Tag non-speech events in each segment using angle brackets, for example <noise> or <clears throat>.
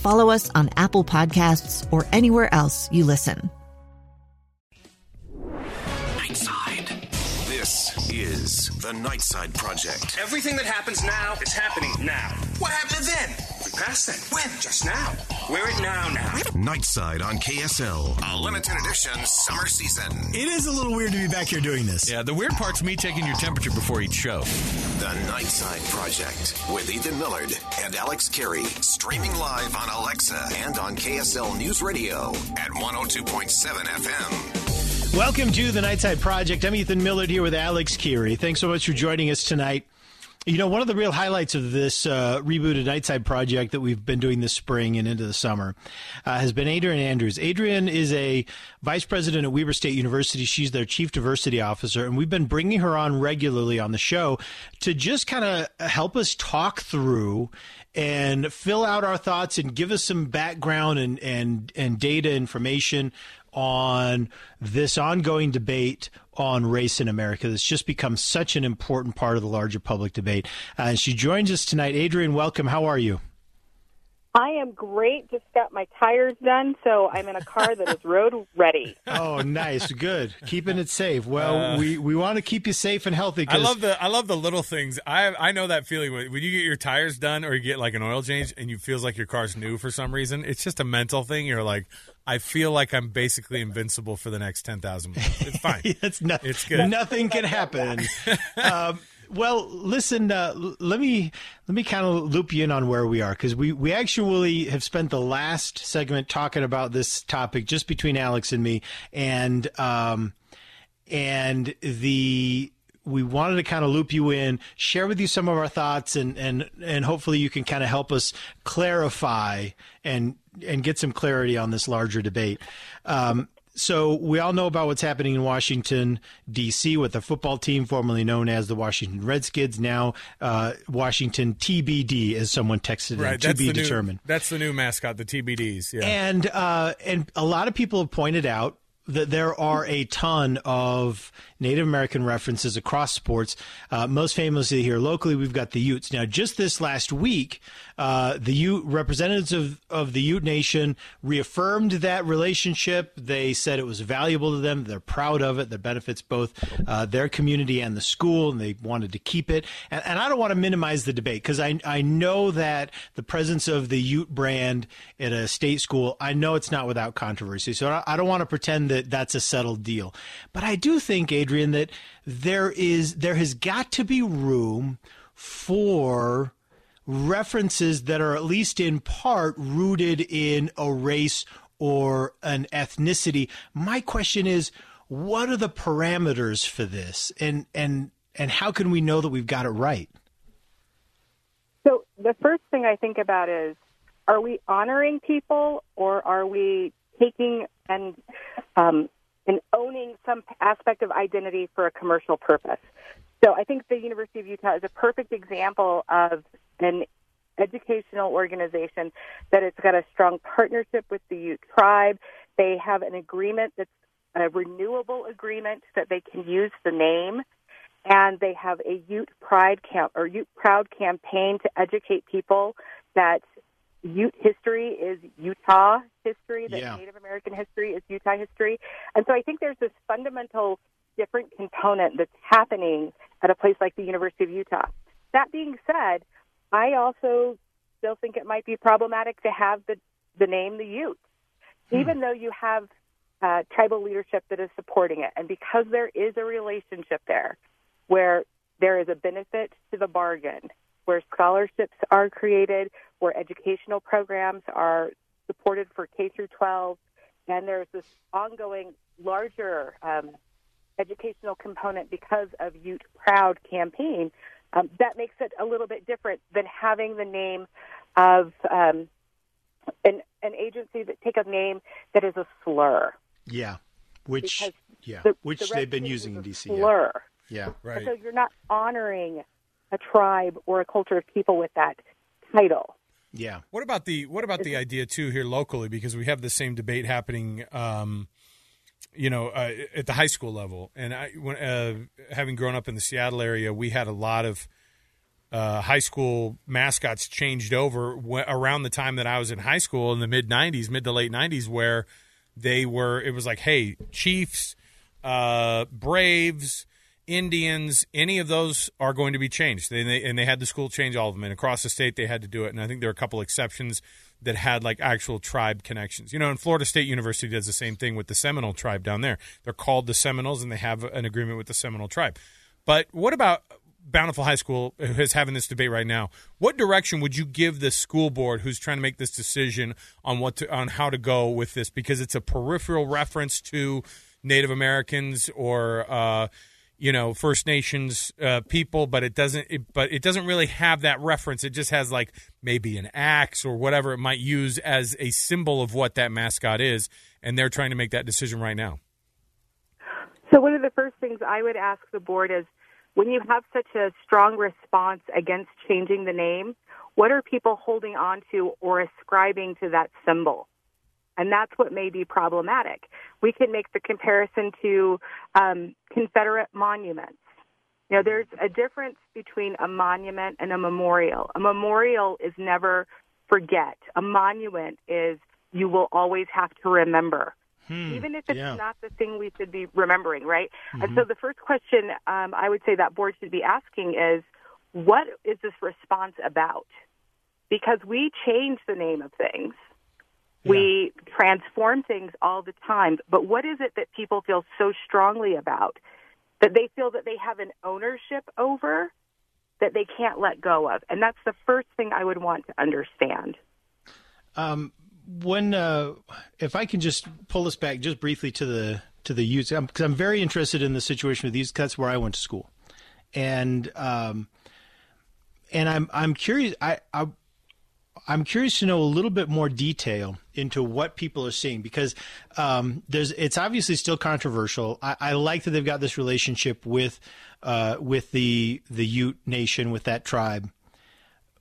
follow us on Apple Podcasts, or anywhere else you listen. Nightside. This is the Nightside Project. Everything that happens now is happening now. What happened then? We passed it. When? Just now. We're it now now. Nightside on KSL. A limited edition summer season. It is a little weird to be back here doing this. Yeah, the weird part's me taking your temperature before each show. The Nightside Project with Ethan Millard and Alex Kirry. Streaming live on Alexa and on KSL News Radio at 102.7 FM. Welcome to the Nightside Project. I'm Ethan Millard here with Alex Kirry. Thanks so much for joining us tonight. You know, one of the real highlights of this uh, rebooted Nightside project that we've been doing this spring and into the summer uh, has been Adrienne Andrews. Adrienne is a vice president at Weber State University. She's their chief diversity officer, and we've been bringing her on regularly on the show to just kind of help us talk through and fill out our thoughts and give us some background and and and data information on this ongoing debate on race in America that's just become such an important part of the larger public debate. Uh, and she joins us tonight. Adrienne, welcome. How are you? I am great. Just got my tires done, so I'm in a car that is road ready. <laughs> Oh, nice, good. Keeping it safe. Well, uh, we, we want to keep you safe and healthy. I love the I love the little things. I I know that feeling when, when you get your tires done or you get like an oil change and you feels like your car's new for some reason. It's just a mental thing. You're like, I feel like I'm basically invincible for the next ten thousand miles. It's fine. <laughs> it's not. It's good. Nothing can happen. <laughs> um, well, listen. Uh, let me let me kind of loop you in on where we are because we we actually have spent the last segment talking about this topic just between Alex and me, and um, and the we wanted to kind of loop you in, share with you some of our thoughts, and and and hopefully you can kind of help us clarify and and get some clarity on this larger debate. Um, so we all know about what's happening in Washington D.C. with the football team formerly known as the Washington Redskins, now uh, Washington TBD, as someone texted right, in, to be determined. New, that's the new mascot, the TBDs. Yeah, and uh, and a lot of people have pointed out that there are a ton of Native American references across sports. Uh, most famously here locally, we've got the Utes. Now, just this last week, uh, the Ute representatives of, of the Ute Nation reaffirmed that relationship. They said it was valuable to them. They're proud of it. That benefits both uh, their community and the school, and they wanted to keep it. And, and I don't want to minimize the debate because I, I know that the presence of the Ute brand at a state school, I know it's not without controversy. So I, I don't want to pretend that that's a settled deal. But I do think, Adrienne, that there is there has got to be room for references that are at least in part rooted in a race or an ethnicity. My question is, what are the parameters for this, and and and how can we know that we've got it right? So the first thing I think about is, are we honoring people, or are we taking and um, and owning some aspect of identity for a commercial purpose? So I think the University of Utah is a perfect example of an educational organization that it's got a strong partnership with the Ute tribe. They have an agreement that's a renewable agreement that they can use the name and they have a Ute Pride camp or Ute Proud campaign to educate people that Ute history is Utah history, that yeah. Native American history is Utah history. And so I think there's this fundamental different component that's happening at a place like the University of Utah. That being said, I also still think it might be problematic to have the the name the Ute, hmm. even though you have uh, tribal leadership that is supporting it. And because there is a relationship there where there is a benefit to the bargain, where scholarships are created, where educational programs are supported for K through 12, and there's this ongoing larger um, educational component because of Ute Proud campaign. Um, that makes it a little bit different than having the name of um, an, an agency that take a name that is a slur. Yeah, which Because yeah, the- which the they've been using in DC. Yeah. Slur. yeah, Right. So you're not honoring a tribe or a culture of people with that title. yeah. What about the what about the idea too here locally? Because we have the same debate happening, um, you know, uh, at the high school level. And I, when, uh, having grown up in the Seattle area, we had a lot of uh, high school mascots changed over w- around the time that I was in high school in the mid '90s, mid to late '90s, where they were. It was like, hey, Chiefs, uh, Braves. Indians, any of those are going to be changed. They, they, and they had the school change all of them. And across the state, they had to do it. And I think there are a couple exceptions that had like actual tribe connections. You know, and Florida State University does the same thing with the Seminole tribe down there. They're called the Seminoles, and they have an agreement with the Seminole tribe. But what about Bountiful High School is having this debate right now? What direction would you give the school board who's trying to make this decision on what to, on how to go with this? Because it's a peripheral reference to Native Americans or uh, you know First Nations uh, people, but it doesn't. It, but it doesn't really have that reference. It just has like maybe an axe or whatever it might use as a symbol of what that mascot is, and they're trying to make that decision right now. So one of the first things I would ask the board is when you have such a strong response against changing the name, what are people holding on to or ascribing to that symbol? And that's what may be problematic. We can make the comparison to um, Confederate monuments. You know, there's a difference between a monument and a memorial. A memorial is never forget. A monument is you will always have to remember even if it's yeah. not the thing we should be remembering, right? And so the first question um, I would say that board should be asking is, what is this response about? Because we change the name of things, we transform things all the time, but what is it that people feel so strongly about that they feel that they have an ownership over that they can't let go of? And that's the first thing I would want to understand. Um, when uh, if I can just pull us back just briefly to the to the Utes, because I'm, very interested in the situation with these. That's where I went to school, and um, and I'm I'm curious. I, I I'm curious to know a little bit more detail into what people are seeing because um, there's it's obviously still controversial. I, I like that they've got this relationship with uh, with the the Ute Nation with that tribe.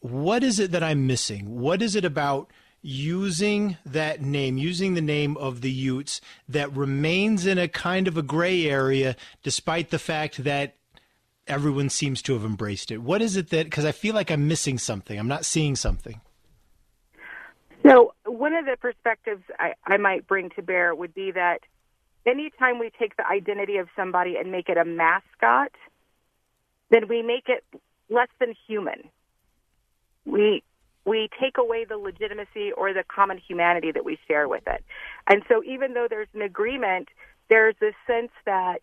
What is it that I'm missing? What is it about using that name, using the name of the Utes that remains in a kind of a gray area, despite the fact that everyone seems to have embraced it? What is it that? Because I feel like I'm missing something. I'm not seeing something. So, one of the perspectives I, I might bring to bear would be that anytime we take the identity of somebody and make it a mascot, then we make it less than human. We we take away the legitimacy or the common humanity that we share with it. And so, even though there's an agreement, there's this sense that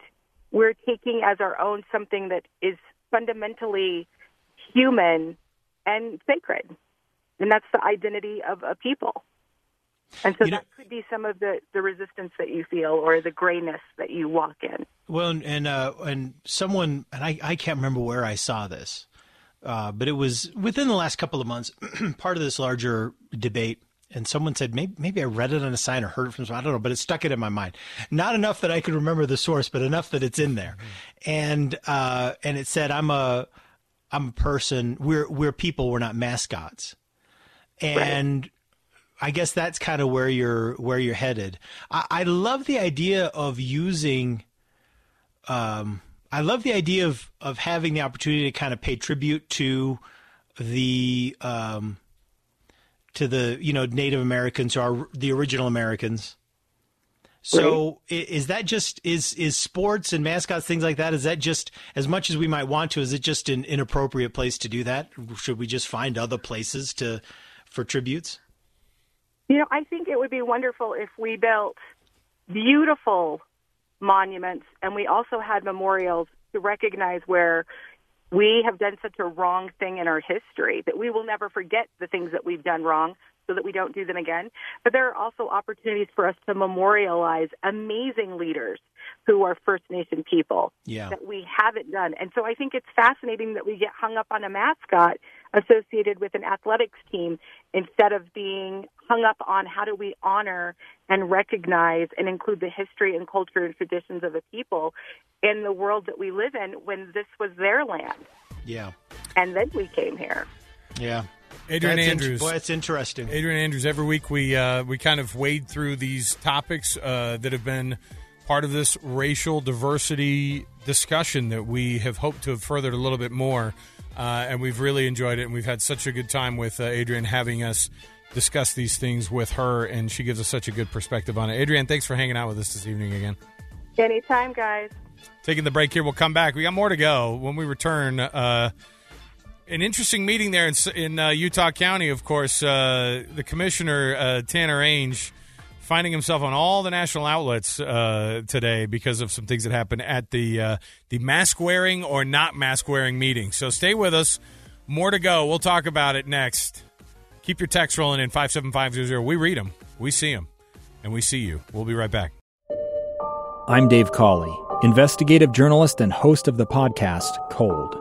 we're taking as our own something that is fundamentally human and sacred. And that's the identity of a people. And so You know- that could be some of the, the resistance that you feel or the grayness that you walk in. Well, and and, uh, and someone, and I, I can't remember where I saw this, uh, but it was within the last couple of months, <clears throat> part of this larger debate. And someone said maybe maybe I read it on a sign or heard it from someone. I don't know, but it stuck it in my mind. Not enough that I could remember the source, but enough that it's in there. And uh, and it said I'm a I'm a person. We're we're people. We're not mascots. And I guess that's kind of where you're where you're headed. I, I love the idea of using. Um, I love the idea of of having the opportunity to kind of pay tribute to the um, to the you know Native Americans or the original Americans. So i is that just is is sports and mascots things like that? Is that just as much as we might want to? Is it just an inappropriate place to do that? Should we just find other places to for tributes? You know, I think it would be wonderful if we built beautiful monuments, and we also had memorials to recognize where we have done such a wrong thing in our history that we will never forget the things that we've done wrong so that we don't do them again. But there are also opportunities for us to memorialize amazing leaders who are First Nation people Yeah. that we haven't done. And so I think it's fascinating that we get hung up on a mascot associated with an athletics team instead of being hung up on how do we honor and recognize and include the history and culture and traditions of the people in the world that we live in when this was their land. Yeah. And then we came here. Yeah. Adrienne That's int- Andrews. boy, it's interesting. Adrienne Andrews. Every week we uh, we kind of wade through these topics uh, that have been part of this racial diversity discussion that we have hoped to have furthered a little bit more, uh, and we've really enjoyed it. And we've had such a good time with uh, Adrienne having us discuss these things with her, and she gives us such a good perspective on it. Adrienne, thanks for hanging out with us this evening again. Anytime, guys. Taking the break here, we'll come back. We got more to go when we return. Uh, an interesting meeting there in, in uh, Utah County, of course. Uh, the commissioner, uh, Tanner Ainge, finding himself on all the national outlets uh, today because of some things that happened at the uh, the mask wearing or not mask wearing meeting. So stay with us. More to go. We'll talk about it next. Keep your text rolling in 57500. We read them, we see them, and we see you. We'll be right back. I'm Dave Cawley, investigative journalist and host of the podcast Cold.